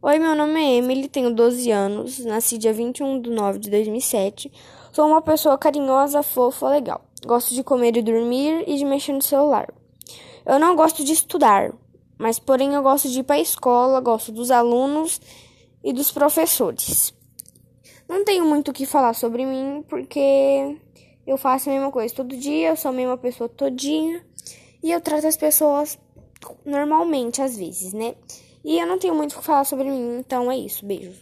Oi, meu nome é Emily, tenho 12 anos, nasci dia 21 de nove de 2007. Sou uma pessoa carinhosa, fofa, legal. Gosto de comer e dormir e de mexer no celular. Eu não gosto de estudar, mas porém eu gosto de ir para a escola, gosto dos alunos e dos professores. Não tenho muito o que falar sobre mim, porque eu faço a mesma coisa todo dia, eu sou a mesma pessoa todinha e eu trato as pessoas normalmente às vezes, né? E eu não tenho muito o que falar sobre mim, então é isso. Beijos.